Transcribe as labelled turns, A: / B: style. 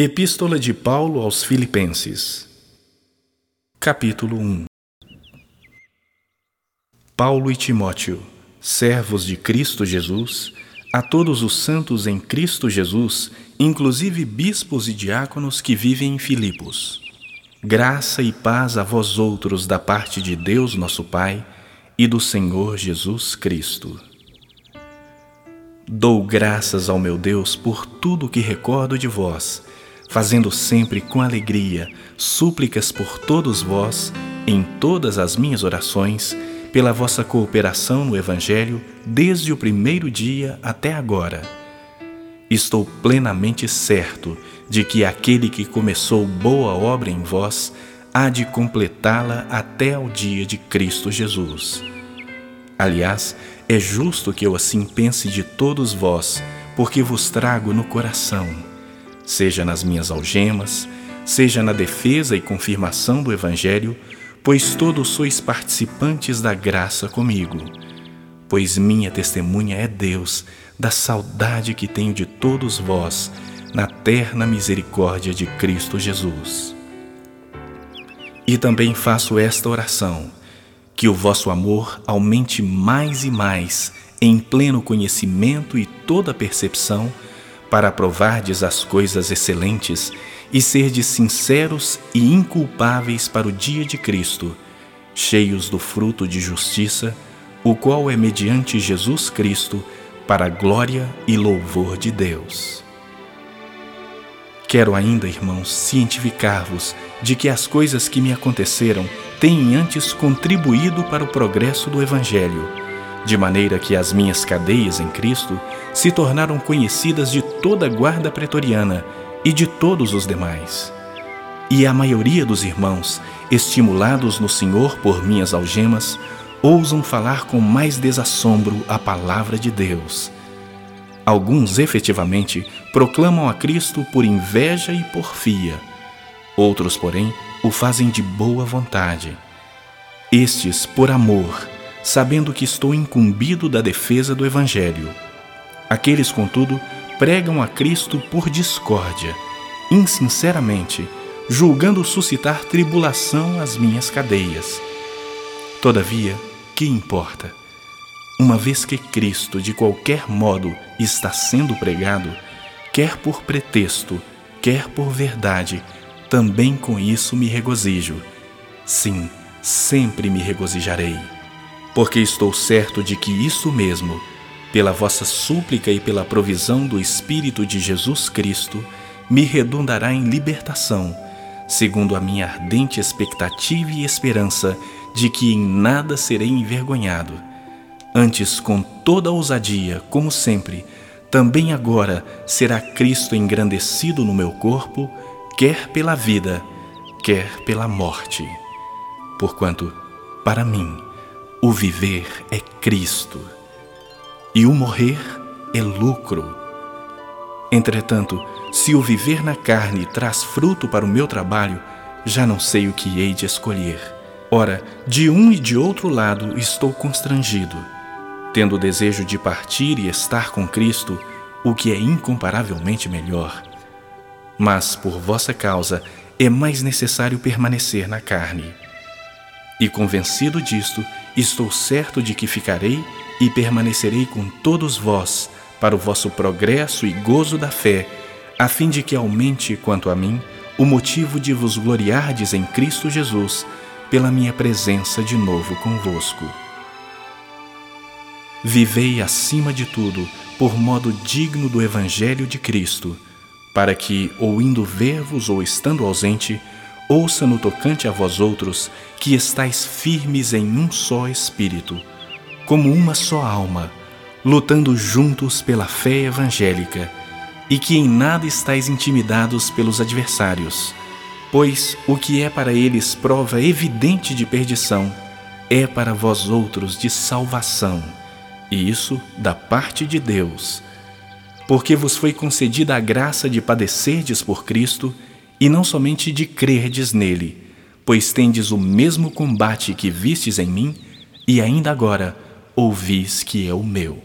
A: Epístola de Paulo aos Filipenses, capítulo 1 Paulo e Timóteo, servos de Cristo Jesus, a todos os santos em Cristo Jesus, inclusive bispos e diáconos que vivem em Filipos. Graça e paz a vós outros da parte de Deus nosso Pai e do Senhor Jesus Cristo. Dou graças ao meu Deus por tudo o que recordo de vós, fazendo sempre com alegria súplicas por todos vós, em todas as minhas orações, pela vossa cooperação no Evangelho desde o primeiro dia até agora. Estou plenamente certo de que aquele que começou boa obra em vós há de completá-la até ao dia de Cristo Jesus. Aliás, é justo que eu assim pense de todos vós, porque vos trago no coração seja nas minhas algemas, seja na defesa e confirmação do Evangelho, pois todos sois participantes da graça comigo. Pois minha testemunha é Deus, da saudade que tenho de todos vós, na terna misericórdia de Cristo Jesus. E também faço esta oração: que o vosso amor aumente mais e mais, em pleno conhecimento e toda percepção para provardes as coisas excelentes e serdes sinceros e inculpáveis para o dia de Cristo, cheios do fruto de justiça, o qual é mediante Jesus Cristo, para a glória e louvor de Deus. Quero ainda, irmãos, cientificar-vos de que as coisas que me aconteceram têm antes contribuído para o progresso do Evangelho de maneira que as minhas cadeias em Cristo se tornaram conhecidas de toda a guarda pretoriana e de todos os demais. E a maioria dos irmãos, estimulados no Senhor por minhas algemas, ousam falar com mais desassombro a palavra de Deus. Alguns, efetivamente, proclamam a Cristo por inveja e porfia. Outros, porém, o fazem de boa vontade. Estes, por amor, sabendo que estou incumbido da defesa do Evangelho. Aqueles, contudo, pregam a Cristo por discórdia, insinceramente, julgando suscitar tribulação às minhas cadeias. Todavia, que importa? Uma vez que Cristo, de qualquer modo, está sendo pregado, quer por pretexto, quer por verdade, também com isso me regozijo. Sim, sempre me regozijarei porque estou certo de que isso mesmo, pela vossa súplica e pela provisão do Espírito de Jesus Cristo, me redundará em libertação, segundo a minha ardente expectativa e esperança de que em nada serei envergonhado. Antes, com toda ousadia, como sempre, também agora será Cristo engrandecido no meu corpo, quer pela vida, quer pela morte. Porquanto, para mim, o viver é Cristo e o morrer é lucro. Entretanto, se o viver na carne traz fruto para o meu trabalho, já não sei o que hei de escolher. Ora, de um e de outro lado estou constrangido, tendo o desejo de partir e estar com Cristo, o que é incomparavelmente melhor. Mas, por vossa causa, é mais necessário permanecer na carne. E convencido disto, estou certo de que ficarei e permanecerei com todos vós para o vosso progresso e gozo da fé, a fim de que aumente, quanto a mim, o motivo de vos gloriardes em Cristo Jesus, pela minha presença de novo convosco. Vivei acima de tudo, por modo digno do Evangelho de Cristo, para que, ou indo ver-vos ou estando ausente, ouça no tocante a vós outros que estáis firmes em um só espírito, como uma só alma, lutando juntos pela fé evangélica, e que em nada estáis intimidados pelos adversários, pois o que é para eles prova evidente de perdição, é para vós outros de salvação, e isso da parte de Deus. Porque vos foi concedida a graça de padecerdes por Cristo, e não somente de crerdes nele, pois tendes o mesmo combate que vistes em mim, e ainda agora ouvis que é o meu.